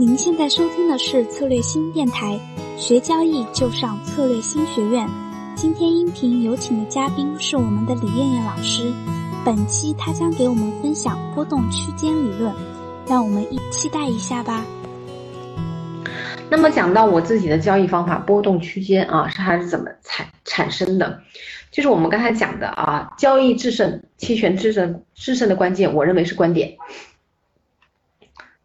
您现在收听的是策略新电台，学交易就上策略新学院。今天音频有请的嘉宾是我们的李艳艳老师，本期她将给我们分享波动区间理论，让我们一期待一下吧。那么讲到我自己的交易方法，波动区间啊，是它是怎么产产生的？就是我们刚才讲的啊，交易制胜，期权制胜，制胜的关键，我认为是观点。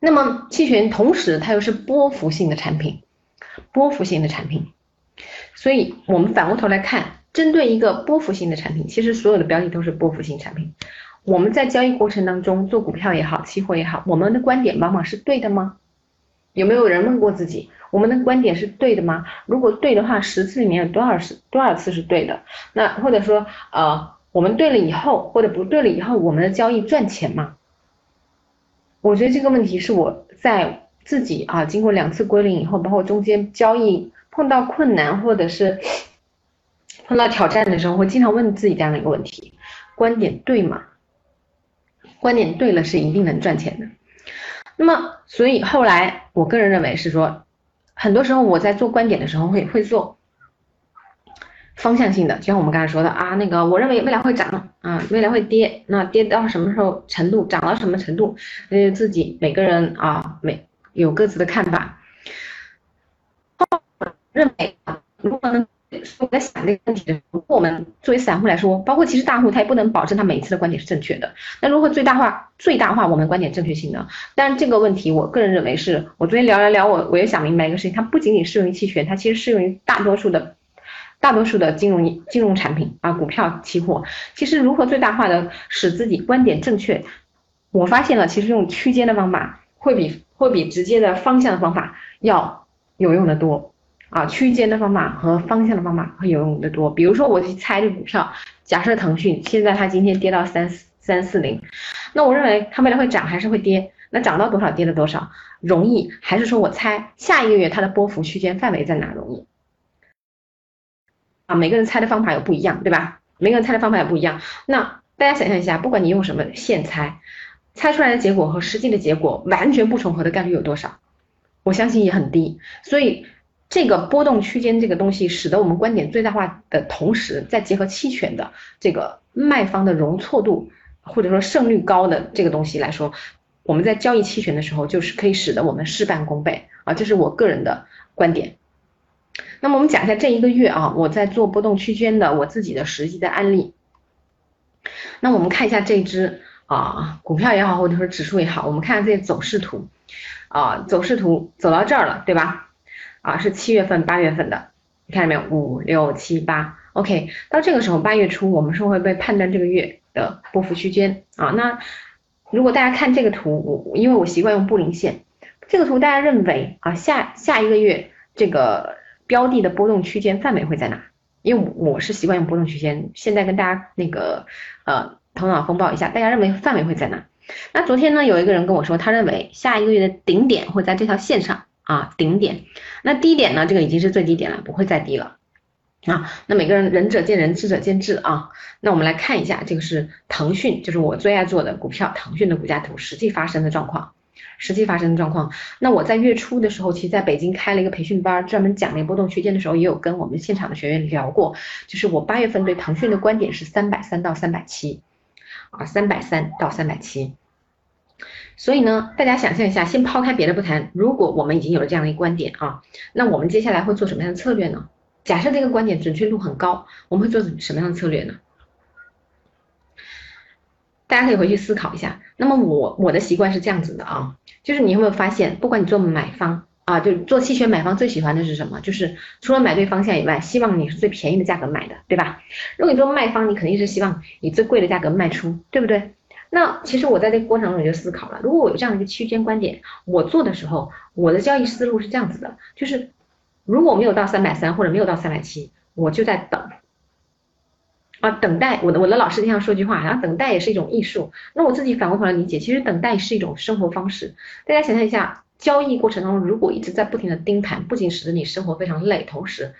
那么期权同时它又是波幅性的产品，波幅性的产品，所以我们反过头来看，针对一个波幅性的产品，其实所有的标的都是波幅性产品。我们在交易过程当中做股票也好，期货也好，我们的观点往往是对的吗？有没有人问过自己，我们的观点是对的吗？如果对的话，十次里面有多少次多少次是对的？那或者说呃，我们对了以后或者不对了以后，我们的交易赚钱吗？我觉得这个问题是我在自己啊，经过两次归零以后，包括中间交易碰到困难或者是 碰到挑战的时候，会经常问自己这样的一个问题：观点对吗？观点对了是一定能赚钱的。那么，所以后来我个人认为是说，很多时候我在做观点的时候会会做。方向性的，就像我们刚才说的啊，那个我认为未来会涨啊，未来会跌，那跌到什么时候程度，涨到什么程度，呃，自己每个人啊，每有各自的看法。认为如果呢，我在想这个问题的时候，我们作为散户来说，包括其实大户他也不能保证他每一次的观点是正确的。那如何最大化最大化我们观点正确性呢？但这个问题，我个人认为是我昨天聊了聊，我我也想明白一个事情，它不仅仅适用于期权，它其实适用于大多数的。大多数的金融金融产品啊，股票、期货，其实如何最大化的使自己观点正确，我发现了，其实用区间的方法会比会比直接的方向的方法要有用的多啊。区间的方法和方向的方法会有用的多。比如说我去猜这股票，假设腾讯现在它今天跌到三四三四零，那我认为它未来会涨还是会跌？那涨到多少跌了多少容易？还是说我猜下一个月它的波幅区间范围在哪容易？每个人猜的方法有不一样，对吧？每个人猜的方法也不一样。那大家想象一下，不管你用什么线猜，猜出来的结果和实际的结果完全不重合的概率有多少？我相信也很低。所以这个波动区间这个东西，使得我们观点最大化的同时，再结合期权的这个卖方的容错度或者说胜率高的这个东西来说，我们在交易期权的时候，就是可以使得我们事半功倍啊！这是我个人的观点。那么我们讲一下这一个月啊，我在做波动区间的我自己的实际的案例。那我们看一下这只啊股票也好，或者说指数也好，我们看这些走势图啊，走势图走到这儿了，对吧？啊，是七月份、八月份的，你看到没有？五六七八，OK。到这个时候，八月初，我们是会被判断这个月的波幅区间啊。那如果大家看这个图，我因为我习惯用布林线，这个图大家认为啊，下下一个月这个。标的的波动区间范围会在哪？因为我是习惯用波动区间。现在跟大家那个呃头脑风暴一下，大家认为范围会在哪？那昨天呢有一个人跟我说，他认为下一个月的顶点会在这条线上啊，顶点。那低点呢？这个已经是最低点了，不会再低了啊。那每个人仁者见仁，智者见智啊。那我们来看一下，这个是腾讯，就是我最爱做的股票，腾讯的股价图实际发生的状况。实际发生的状况，那我在月初的时候，其实在北京开了一个培训班，专门讲那个波动区间的时候，也有跟我们现场的学员聊过。就是我八月份对腾讯的观点是三百三到三百七，啊，三百三到三百七。所以呢，大家想象一下，先抛开别的不谈，如果我们已经有了这样的一个观点啊，那我们接下来会做什么样的策略呢？假设这个观点准确度很高，我们会做什么样的策略呢？大家可以回去思考一下。那么我我的习惯是这样子的啊，就是你有没有发现，不管你做买方啊，就做期权买方最喜欢的是什么？就是除了买对方向以外，希望你是最便宜的价格买的，对吧？如果你做卖方，你肯定是希望以最贵的价格卖出，对不对？那其实我在这个过程中我就思考了，如果我有这样的一个区间观点，我做的时候，我的交易思路是这样子的，就是如果没有到三百三或者没有到三百七，我就在等。啊，等待我的我的老师经常说句话，然后等待也是一种艺术。那我自己反过头来理解，其实等待是一种生活方式。大家想象一下，交易过程当中如果一直在不停的盯盘，不仅使得你生活非常累，同时，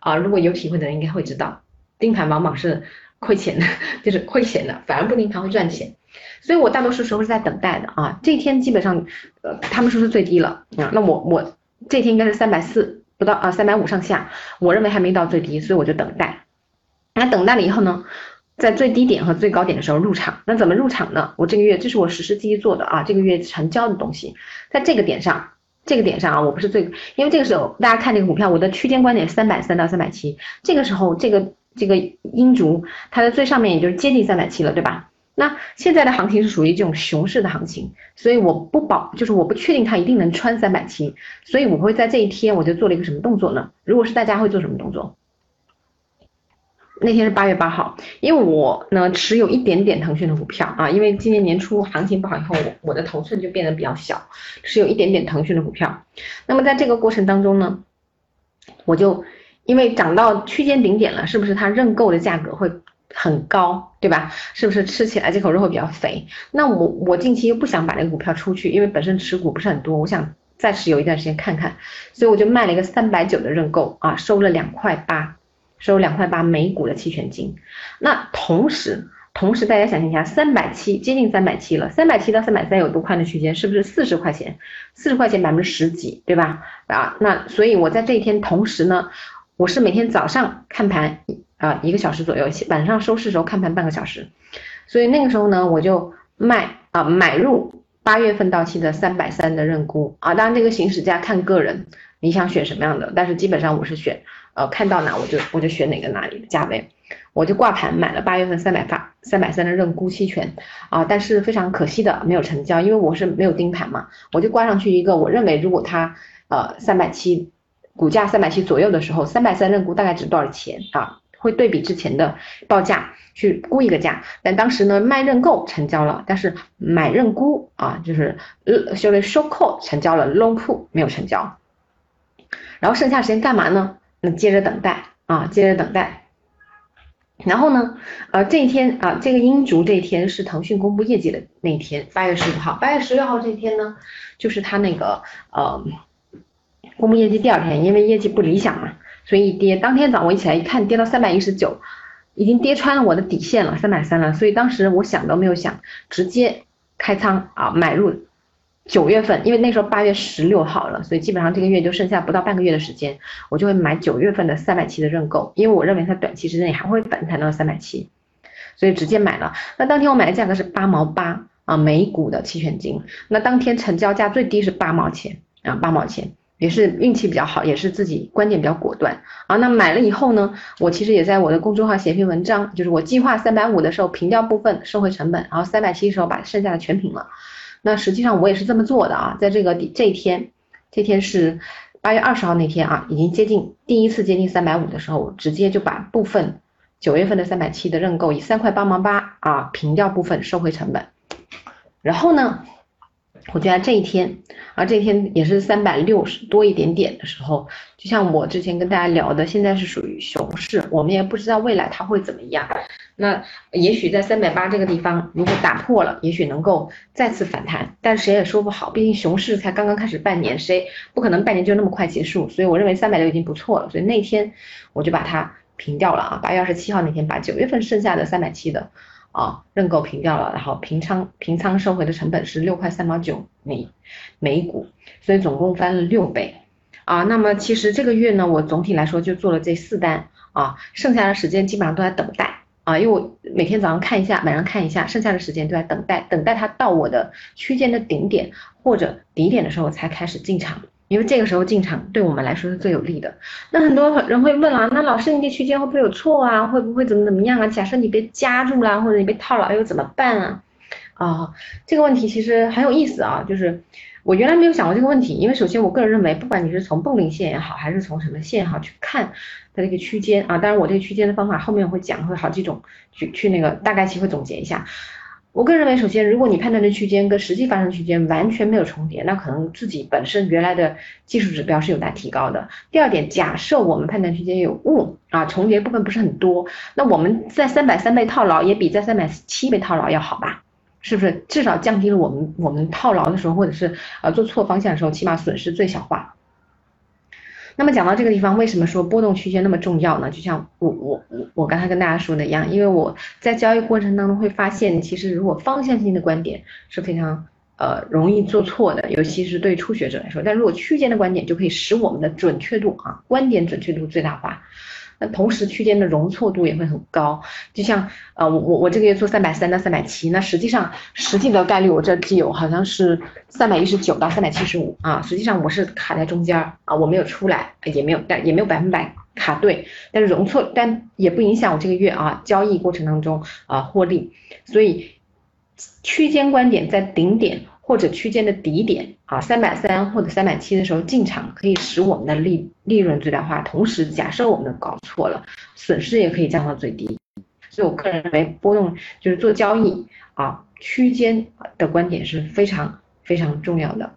啊，如果有体会的人应该会知道，盯盘往往是亏钱的，就是亏钱的，反而不盯盘会赚钱。所以我大多数时候是在等待的啊。这一天基本上，呃，他们说是最低了啊，那我我这天应该是三百四不到啊，三百五上下，我认为还没到最低，所以我就等待。那等待了以后呢，在最低点和最高点的时候入场。那怎么入场呢？我这个月这是我实时记忆做的啊，这个月成交的东西，在这个点上，这个点上啊，我不是最，因为这个时候大家看这个股票，我的区间观点三百三到三百七，这个时候这个这个阴烛它的最上面也就是接近三百七了，对吧？那现在的行情是属于这种熊市的行情，所以我不保，就是我不确定它一定能穿三百七，所以我会在这一天我就做了一个什么动作呢？如果是大家会做什么动作？那天是八月八号，因为我呢持有一点点腾讯的股票啊，因为今年年初行情不好以后，我我的头寸就变得比较小，持有一点点腾讯的股票。那么在这个过程当中呢，我就因为涨到区间顶点了，是不是它认购的价格会很高，对吧？是不是吃起来这口肉会比较肥？那我我近期又不想把那个股票出去，因为本身持股不是很多，我想再持有一段时间看看，所以我就卖了一个三百九的认购啊，收了两块八。收两块八每股的期权金，那同时，同时大家想象一下，三百七接近三百七了，三百七到三百三有多宽的区间？是不是四十块钱？四十块钱百分之十几，对吧？啊，那所以我在这一天同时呢，我是每天早上看盘啊一个小时左右，晚上收市时候看盘半个小时，所以那个时候呢，我就卖啊买入八月份到期的三百三的认沽啊，当然这个行使价看个人，你想选什么样的，但是基本上我是选。呃，看到哪我就我就选哪个哪里的价位，我就挂盘买了八月份三百发三百三的认沽期权啊，但是非常可惜的没有成交，因为我是没有盯盘嘛，我就挂上去一个，我认为如果它呃三百七股价三百七左右的时候，三百三认沽大概值多少钱啊？会对比之前的报价去估一个价，但当时呢卖认购成交了，但是买认沽啊就是呃修了收购成交了，long put 没有成交，然后剩下时间干嘛呢？那接着等待啊，接着等待。然后呢，呃，这一天啊，这个阴烛这一天是腾讯公布业绩的那一天，八月十五号。八月十六号这一天呢，就是他那个呃公布业绩第二天，因为业绩不理想嘛，所以一跌。当天早上我一起来一看，跌到三百一十九，已经跌穿了我的底线了，三百三了。所以当时我想都没有想，直接开仓啊，买入。九月份，因为那时候八月十六号了，所以基本上这个月就剩下不到半个月的时间，我就会买九月份的三百七的认购，因为我认为它短期之内还会反弹到三百七，所以直接买了。那当天我买的价格是八毛八啊，每股的期权金。那当天成交价最低是八毛钱啊，八毛钱也是运气比较好，也是自己观点比较果断啊。那买了以后呢，我其实也在我的公众号写一篇文章，就是我计划三百五的时候平掉部分收回成本，然后三百七的时候把剩下的全平了。那实际上我也是这么做的啊，在这个这一天，这天是八月二十号那天啊，已经接近第一次接近三百五的时候，我直接就把部分九月份的三百七的认购以三块八毛八啊平掉部分收回成本，然后呢？我觉得这一天啊，这一天也是三百六十多一点点的时候，就像我之前跟大家聊的，现在是属于熊市，我们也不知道未来它会怎么样。那也许在三百八这个地方，如果打破了，也许能够再次反弹，但谁也说不好，毕竟熊市才刚刚开始半年，谁不可能半年就那么快结束？所以我认为三百六已经不错了，所以那天我就把它平掉了啊，八月二十七号那天把九月份剩下的三百七的。啊，认购平掉了，然后平仓平仓收回的成本是六块三毛九每每股，所以总共翻了六倍啊。那么其实这个月呢，我总体来说就做了这四单啊，剩下的时间基本上都在等待啊，因为我每天早上看一下，晚上看一下，剩下的时间都在等待，等待它到我的区间的顶点或者底点的时候才开始进场。因为这个时候进场对我们来说是最有利的。那很多人会问了，那老师你这区间会不会有错啊？会不会怎么怎么样啊？假设你被夹住了，或者你被套牢又怎么办啊？啊，这个问题其实很有意思啊。就是我原来没有想过这个问题，因为首先我个人认为，不管你是从泵铃线也好，还是从什么线也好去看它这个区间啊，当然我这个区间的方法后面会讲，会好几种去去那个大概其会总结一下。我个人认为，首先，如果你判断的区间跟实际发生区间完全没有重叠，那可能自己本身原来的技术指标是有待提高的。第二点，假设我们判断区间有误啊，重叠部分不是很多，那我们在三百三倍套牢也比在三百七倍套牢要好吧？是不是？至少降低了我们我们套牢的时候，或者是呃做错方向的时候，起码损失最小化。那么讲到这个地方，为什么说波动区间那么重要呢？就像我我我我刚才跟大家说的一样，因为我在交易过程当中会发现，其实如果方向性的观点是非常呃容易做错的，尤其是对初学者来说。但如果区间的观点就可以使我们的准确度啊，观点准确度最大化。那同时区间的容错度也会很高，就像呃我我我这个月做三百三到三百七，那实际上实际的概率我这既有好像是三百一十九到三百七十五啊，实际上我是卡在中间啊，我没有出来，也没有但也没有百分百卡对，但是容错但也不影响我这个月啊交易过程当中啊获利，所以区间观点在顶点。或者区间的底点啊，三百三或者三百七的时候进场，可以使我们的利利润最大化。同时，假设我们搞错了，损失也可以降到最低。所以我个人认为，波动就是做交易啊，区间的观点是非常非常重要的。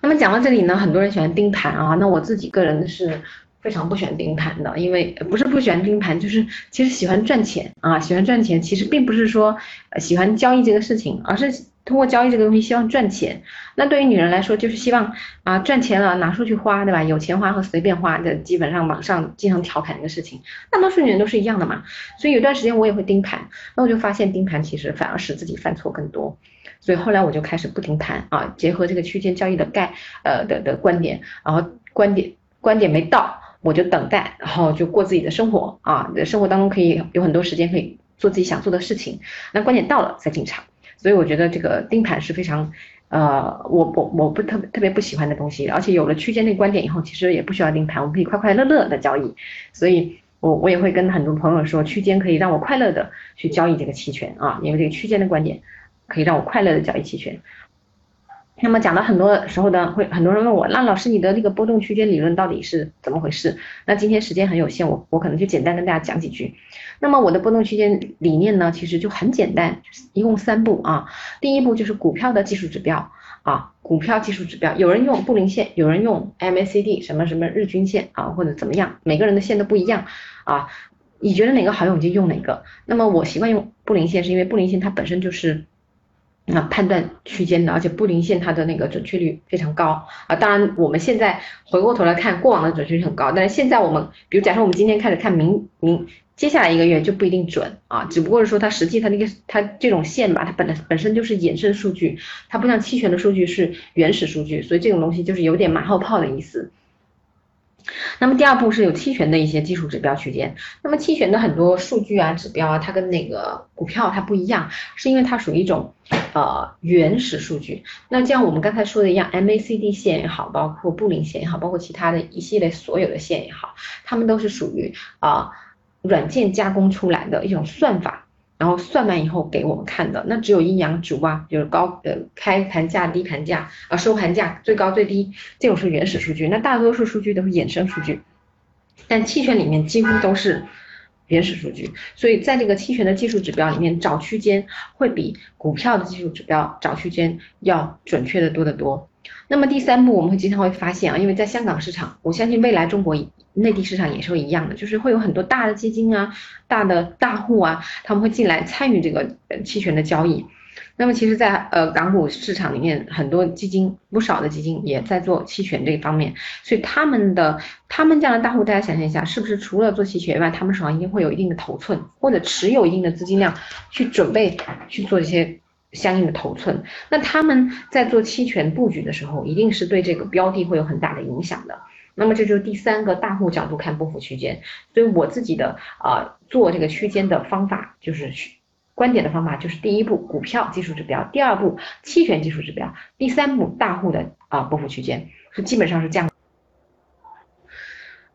那么讲到这里呢，很多人喜欢盯盘啊，那我自己个人是。非常不喜欢盯盘的，因为不是不喜欢盯盘，就是其实喜欢赚钱啊，喜欢赚钱。其实并不是说喜欢交易这个事情，而是通过交易这个东西希望赚钱。那对于女人来说，就是希望啊赚钱了拿出去花，对吧？有钱花和随便花的，基本上网上经常调侃一个事情，大多数女人都是一样的嘛。所以有段时间我也会盯盘，那我就发现盯盘其实反而使自己犯错更多。所以后来我就开始不盯盘啊，结合这个区间交易的概呃的的观点，然后观点观点没到。我就等待，然后就过自己的生活啊，生活当中可以有很多时间可以做自己想做的事情。那观点到了再进场，所以我觉得这个盯盘是非常，呃，我我我不特别特别不喜欢的东西。而且有了区间内观点以后，其实也不需要盯盘，我们可以快快乐乐的交易。所以我我也会跟很多朋友说，区间可以让我快乐的去交易这个期权啊，因为这个区间的观点可以让我快乐的交易期权。那么讲到很多时候呢，会很多人问我，那老师你的那个波动区间理论到底是怎么回事？那今天时间很有限，我我可能就简单跟大家讲几句。那么我的波动区间理念呢，其实就很简单，一共三步啊。第一步就是股票的技术指标啊，股票技术指标，有人用布林线，有人用 MACD 什么什么日均线啊，或者怎么样，每个人的线都不一样啊。你觉得哪个好用你就用哪个。那么我习惯用布林线，是因为布林线它本身就是。那判断区间的，而且布林线它的那个准确率非常高啊。当然，我们现在回过头来看，过往的准确率很高，但是现在我们，比如假设我们今天开始看明明接下来一个月就不一定准啊，只不过是说它实际它那个它这种线吧，它本来本身就是衍生数据，它不像期权的数据是原始数据，所以这种东西就是有点马后炮的意思。那么第二步是有期权的一些技术指标区间。那么期权的很多数据啊、指标啊，它跟那个股票它不一样，是因为它属于一种呃原始数据。那像我们刚才说的一样，MACD 线也好，包括布林线也好，包括其他的一系列所有的线也好，它们都是属于啊软件加工出来的一种算法。然后算完以后给我们看的，那只有阴阳烛啊，就是高呃开盘价、低盘价啊，收盘价最高最低，这种是原始数据。那大多数数据都是衍生数据，但期权里面几乎都是原始数据，所以在这个期权的技术指标里面找区间，会比股票的技术指标找区间要准确的多得多。那么第三步，我们会经常会发现啊，因为在香港市场，我相信未来中国内地市场也是会一样的，就是会有很多大的基金啊、大的大户啊，他们会进来参与这个期权的交易。那么其实，在呃港股市场里面，很多基金不少的基金也在做期权这一方面，所以他们的他们这样的大户，大家想象一下，是不是除了做期权以外，他们手上一定会有一定的头寸，或者持有一定的资金量，去准备去做一些。相应的头寸，那他们在做期权布局的时候，一定是对这个标的会有很大的影响的。那么这就是第三个大户角度看波幅区间。所以我自己的啊做这个区间的方法，就是观点的方法，就是第一步股票技术指标，第二步期权技术指标，第三步大户的啊波幅区间，是基本上是这样。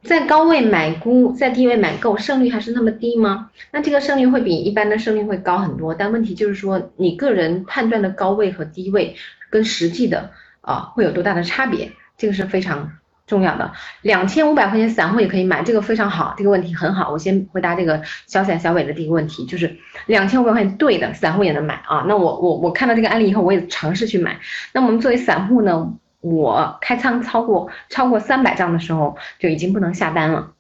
在高位买估，在低位买购，胜率还是那么低吗？那这个胜率会比一般的胜率会高很多，但问题就是说，你个人判断的高位和低位跟实际的啊会有多大的差别？这个是非常重要的。两千五百块钱散户也可以买，这个非常好，这个问题很好。我先回答这个小散小伟的第一个问题，就是两千五百块钱对的，散户也能买啊。那我我我看到这个案例以后，我也尝试去买。那我们作为散户呢？我开仓超过超过三百张的时候就已经不能下单了，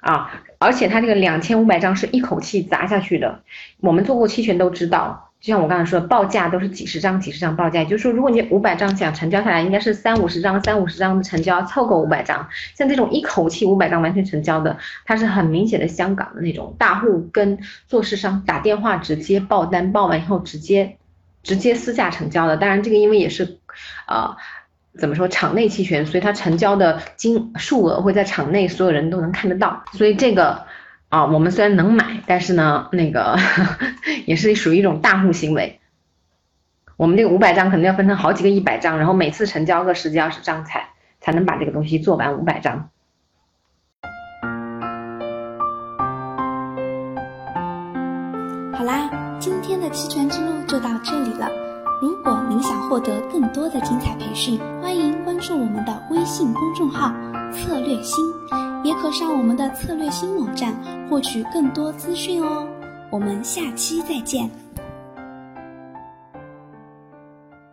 啊，而且它这个两千五百张是一口气砸下去的。我们做过期权都知道，就像我刚才说的，报价都是几十张几十张报价，也就是说，如果你五百张想成交下来，应该是三五十张三五十张的成交凑够五百张。像这种一口气五百张完全成交的，它是很明显的香港的那种大户跟做市商打电话直接报单，报完以后直接直接私下成交的。当然，这个因为也是，呃，怎么说场内期权，所以它成交的金数额会在场内所有人都能看得到，所以这个。啊，我们虽然能买，但是呢，那个 也是属于一种大户行为。我们这个五百张可能要分成好几个一百张，然后每次成交个十几二十张才才能把这个东西做完五百张。好啦，今天的期权之路就到这里了。如果您想获得更多的精彩培训，欢迎关注我们的微信公众号“策略星”。也可上我们的策略星网站获取更多资讯哦。我们下期再见。